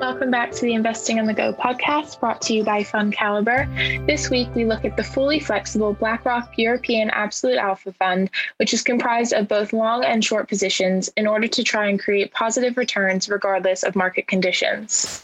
Welcome back to the Investing on the Go podcast brought to you by FundCalibre. This week, we look at the fully flexible BlackRock European Absolute Alpha Fund, which is comprised of both long and short positions in order to try and create positive returns regardless of market conditions.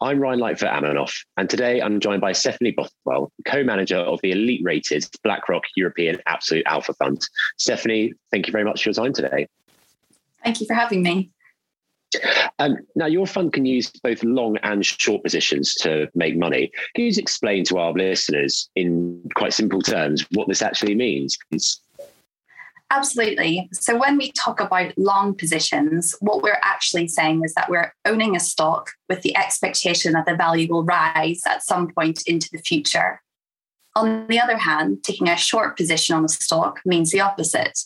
I'm Ryan Lightfoot Aminoff, and today I'm joined by Stephanie Bothwell, co manager of the elite rated BlackRock European Absolute Alpha Fund. Stephanie, thank you very much for your time today. Thank you for having me. Um, now, your fund can use both long and short positions to make money. Can you explain to our listeners in quite simple terms what this actually means? Absolutely. So, when we talk about long positions, what we're actually saying is that we're owning a stock with the expectation that the value will rise at some point into the future. On the other hand, taking a short position on a stock means the opposite.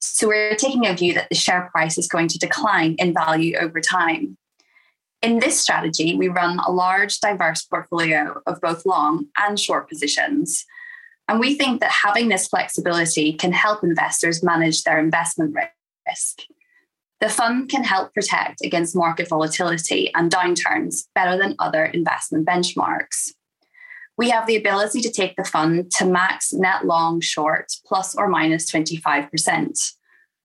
So we're taking a view that the share price is going to decline in value over time. In this strategy, we run a large, diverse portfolio of both long and short positions. And we think that having this flexibility can help investors manage their investment risk. The fund can help protect against market volatility and downturns better than other investment benchmarks. We have the ability to take the fund to max net long short plus or minus 25%.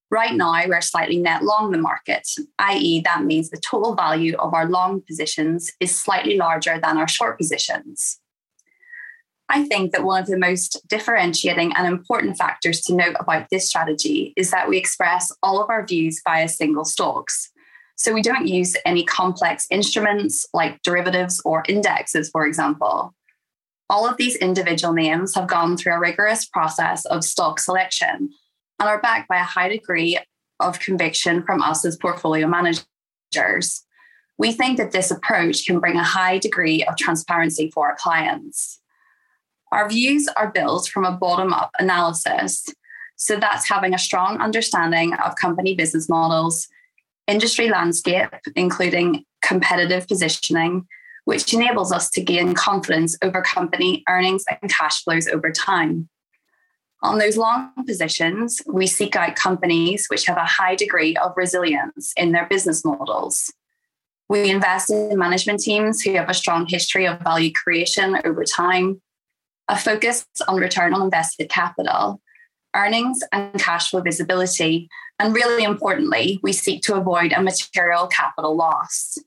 Right now, we're slightly net long the market, i.e., that means the total value of our long positions is slightly larger than our short positions. I think that one of the most differentiating and important factors to note about this strategy is that we express all of our views via single stocks. So we don't use any complex instruments like derivatives or indexes, for example. All of these individual names have gone through a rigorous process of stock selection and are backed by a high degree of conviction from us as portfolio managers. We think that this approach can bring a high degree of transparency for our clients. Our views are built from a bottom up analysis. So that's having a strong understanding of company business models, industry landscape, including competitive positioning, which enables us to gain confidence over company earnings and cash flows over time. On those long positions, we seek out companies which have a high degree of resilience in their business models. We invest in management teams who have a strong history of value creation over time, a focus on return on invested capital, earnings and cash flow visibility, and really importantly, we seek to avoid a material capital loss.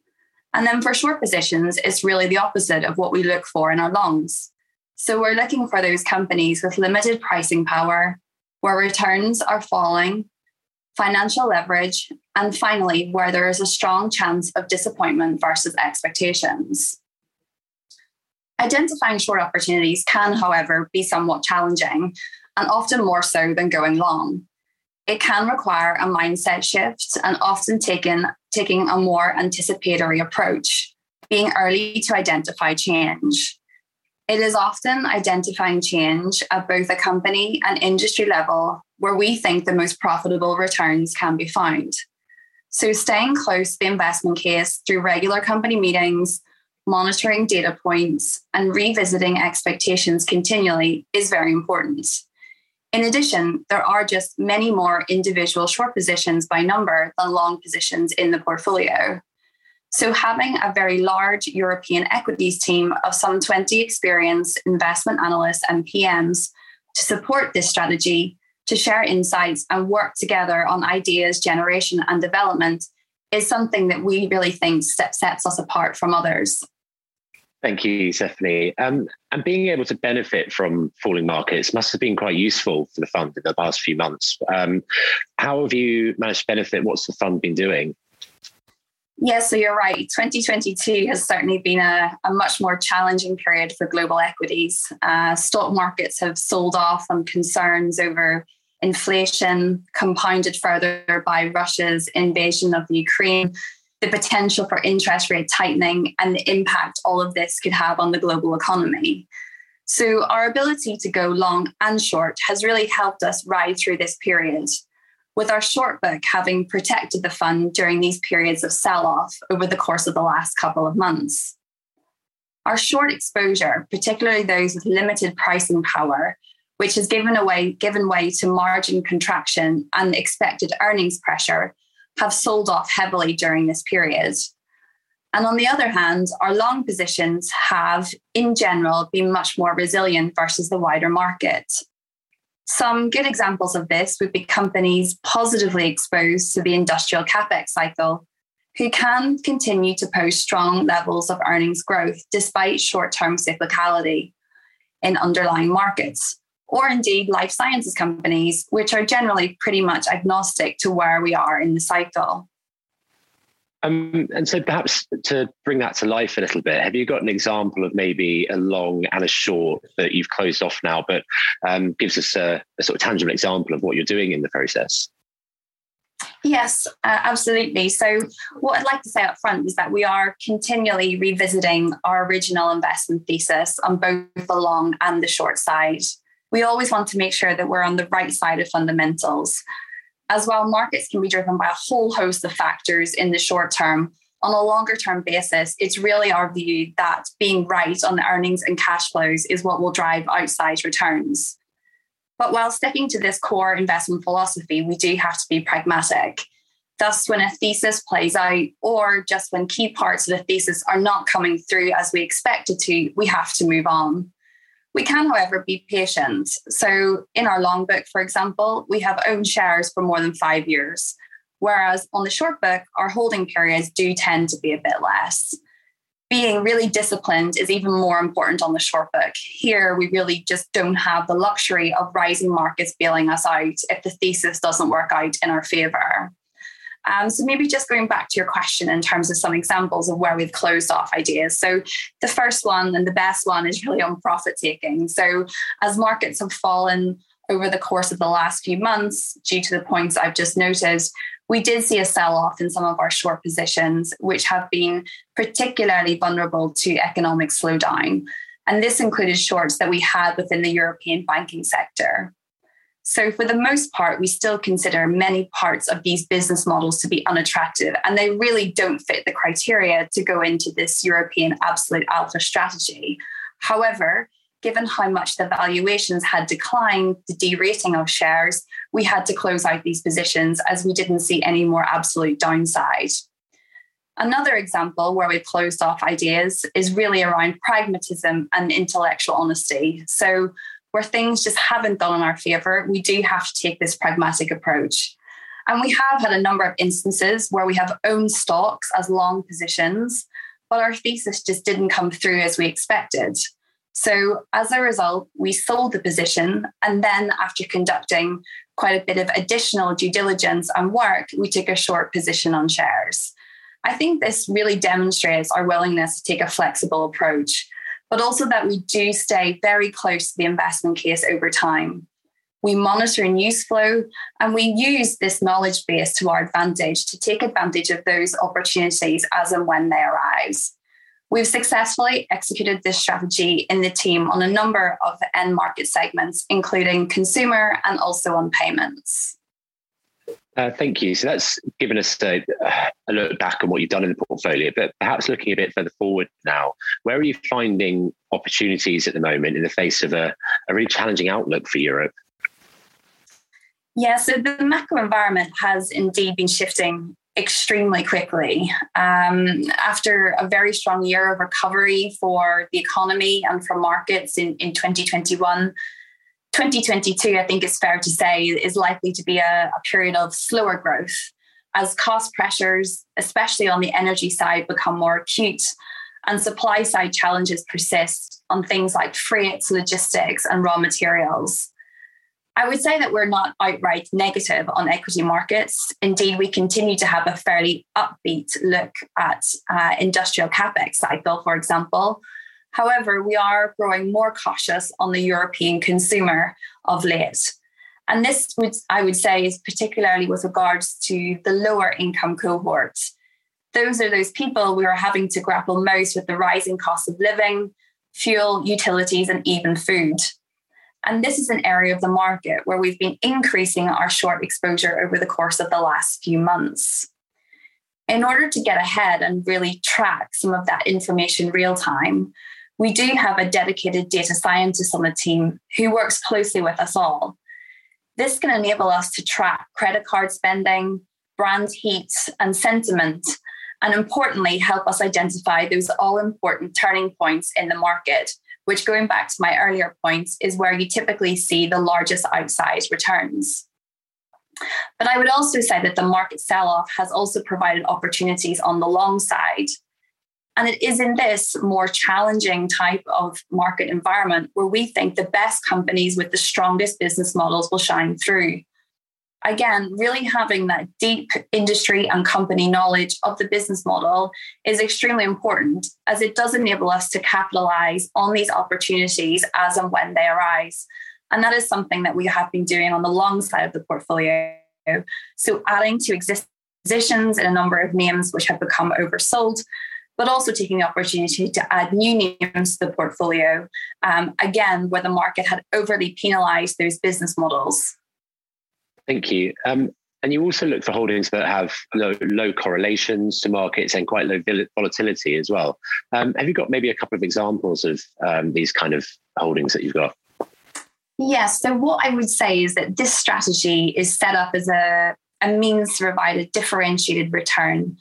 And then for short positions, it's really the opposite of what we look for in our longs. So we're looking for those companies with limited pricing power, where returns are falling, financial leverage, and finally, where there is a strong chance of disappointment versus expectations. Identifying short opportunities can, however, be somewhat challenging and often more so than going long. It can require a mindset shift and often taken, taking a more anticipatory approach, being early to identify change. It is often identifying change at both a company and industry level where we think the most profitable returns can be found. So, staying close to the investment case through regular company meetings, monitoring data points, and revisiting expectations continually is very important. In addition, there are just many more individual short positions by number than long positions in the portfolio. So, having a very large European equities team of some 20 experienced investment analysts and PMs to support this strategy, to share insights and work together on ideas generation and development is something that we really think sets us apart from others. Thank you, Stephanie. Um, and being able to benefit from falling markets must have been quite useful for the fund in the past few months. Um, how have you managed to benefit? What's the fund been doing? Yes, so you're right. 2022 has certainly been a, a much more challenging period for global equities. Uh, stock markets have sold off on concerns over inflation, compounded further by Russia's invasion of the Ukraine, the potential for interest rate tightening, and the impact all of this could have on the global economy. So, our ability to go long and short has really helped us ride through this period with our short book having protected the fund during these periods of sell off over the course of the last couple of months. Our short exposure, particularly those with limited pricing power, which has given away given way to margin contraction and expected earnings pressure, have sold off heavily during this period. And on the other hand, our long positions have, in general, been much more resilient versus the wider market. Some good examples of this would be companies positively exposed to the industrial capex cycle, who can continue to post strong levels of earnings growth despite short term cyclicality in underlying markets, or indeed life sciences companies, which are generally pretty much agnostic to where we are in the cycle. Um, and so perhaps to bring that to life a little bit, have you got an example of maybe a long and a short that you've closed off now, but um, gives us a, a, sort of tangible example of what you're doing in the process? Yes, uh, absolutely. So, what I'd like to say up front is that we are continually revisiting our original investment thesis on both the long and the short side. We always want to make sure that we're on the right side of fundamentals as well, markets can be driven by a whole host of factors in the short term. On a longer term basis, it's really our view that being right on the earnings and cash flows is what will drive outsized returns. But while sticking to this core investment philosophy, we do have to be pragmatic. Thus, when a thesis plays out, or just when key parts of the thesis are not coming through as we expected to, we have to move on. We can, however, be patient. So, in our long book, for example, we have owned shares for more than five years, whereas on the short book, our holding periods do tend to be a bit less. Being really disciplined is even more important on the short book. Here, we really just don't have the luxury of rising markets bailing us out if the thesis doesn't work out in our favor. Um, so maybe just going back to your question in terms of some examples of where we've closed off ideas. So the first one and the best one is really on profit taking. So as markets have fallen over the course of the last few months, due to the points I've just noted, we did see a sell off in some of our short positions, which have been particularly vulnerable to economic slowdown. And this included shorts that we had within the European banking sector. So, for the most part, we still consider many parts of these business models to be unattractive, and they really don't fit the criteria to go into this European absolute alpha strategy. However, given how much the valuations had declined, the derating of shares, we had to close out these positions as we didn't see any more absolute downside. Another example where we've closed off ideas is really around pragmatism and intellectual honesty. So, where things just haven't gone in our favor, we do have to take this pragmatic approach. And we have had a number of instances where we have owned stocks as long positions, but our thesis just didn't come through as we expected. So, as a result, we sold the position. And then, after conducting quite a bit of additional due diligence and work, we took a short position on shares. I think this really demonstrates our willingness to take a flexible approach but also that we do stay very close to the investment case over time. We monitor news flow and we use this knowledge base to our advantage to take advantage of those opportunities as and when they arise. We've successfully executed this strategy in the team on a number of end market segments, including consumer and also on payments. Uh, thank you. So that's given us a, a, look back on what you've done in the portfolio, but perhaps looking a bit further forward now, where are you finding opportunities at the moment in the face of a, a really challenging outlook for Europe? Yeah, so the macro environment has indeed been shifting extremely quickly. Um, after a very strong year of recovery for the economy and for markets in, in 2021, 2022, I think it's fair to say, is likely to be a, a period of slower growth as cost pressures, especially on the energy side, become more acute and supply side challenges persist on things like freight, logistics, and raw materials. I would say that we're not outright negative on equity markets. Indeed, we continue to have a fairly upbeat look at uh, industrial capex cycle, for example, However, we are growing more cautious on the European consumer of late. And this would, I would say, is particularly with regards to the lower income cohorts. Those are those people we are having to grapple most with the rising cost of living, fuel, utilities, and even food. And this is an area of the market where we've been increasing our short exposure over the course of the last few months. In order to get ahead and really track some of that information real time, we do have a dedicated data scientist on the team who works closely with us all. This can enable us to track credit card spending, brand heat, and sentiment, and importantly, help us identify those all important turning points in the market, which, going back to my earlier points, is where you typically see the largest outsized returns. But I would also say that the market sell off has also provided opportunities on the long side. And it is in this more challenging type of market environment where we think the best companies with the strongest business models will shine through. Again, really having that deep industry and company knowledge of the business model is extremely important as it does enable us to capitalize on these opportunities as and when they arise. And that is something that we have been doing on the long side of the portfolio. So adding to existing positions in a number of names which have become oversold, but also taking the opportunity to add new names to the portfolio, um, again, where the market had overly penalized those business models. Thank you. Um, and you also look for holdings that have low, low correlations to markets and quite low volatility as well. Um, have you got maybe a couple of examples of um, these kind of holdings that you've got? Yes. So, what I would say is that this strategy is set up as a, a means to provide a differentiated return.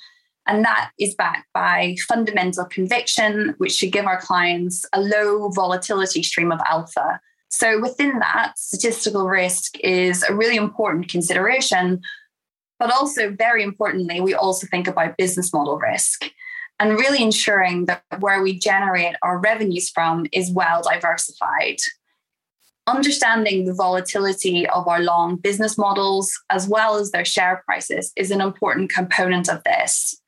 And that is backed by fundamental conviction, which should give our clients a low volatility stream of alpha. So, within that, statistical risk is a really important consideration. But also, very importantly, we also think about business model risk and really ensuring that where we generate our revenues from is well diversified understanding the volatility of our long business models as well as their share prices is an important component of this.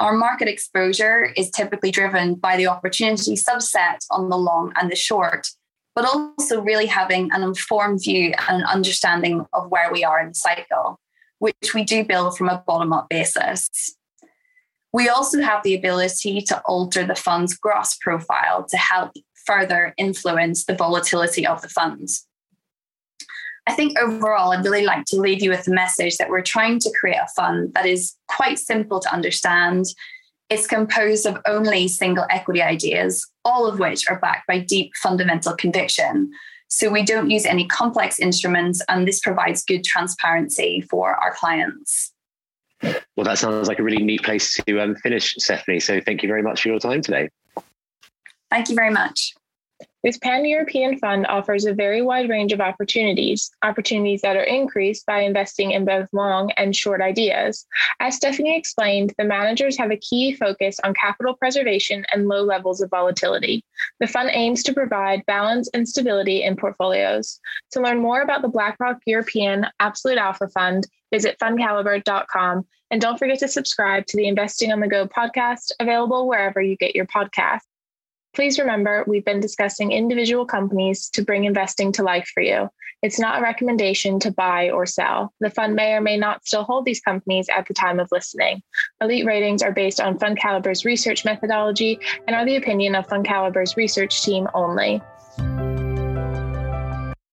Our market exposure is typically driven by the opportunity subset on the long and the short, but also really having an informed view and an understanding of where we are in the cycle, which we do build from a bottom up basis. We also have the ability to alter the fund's gross profile to help further influence the volatility of the funds. I think overall, I'd really like to leave you with the message that we're trying to create a fund that is quite simple to understand. It's composed of only single equity ideas, all of which are backed by deep fundamental conviction. So we don't use any complex instruments, and this provides good transparency for our clients. Well, that sounds like a really neat place to um, finish, Stephanie. So thank you very much for your time today. Thank you very much. This pan European fund offers a very wide range of opportunities, opportunities that are increased by investing in both long and short ideas. As Stephanie explained, the managers have a key focus on capital preservation and low levels of volatility. The fund aims to provide balance and stability in portfolios. To learn more about the BlackRock European Absolute Alpha Fund, visit fundcalibre.com and don't forget to subscribe to the Investing on the Go podcast, available wherever you get your podcasts. Please remember, we've been discussing individual companies to bring investing to life for you. It's not a recommendation to buy or sell. The fund may or may not still hold these companies at the time of listening. Elite ratings are based on FundCalibre's research methodology and are the opinion of FundCalibre's research team only.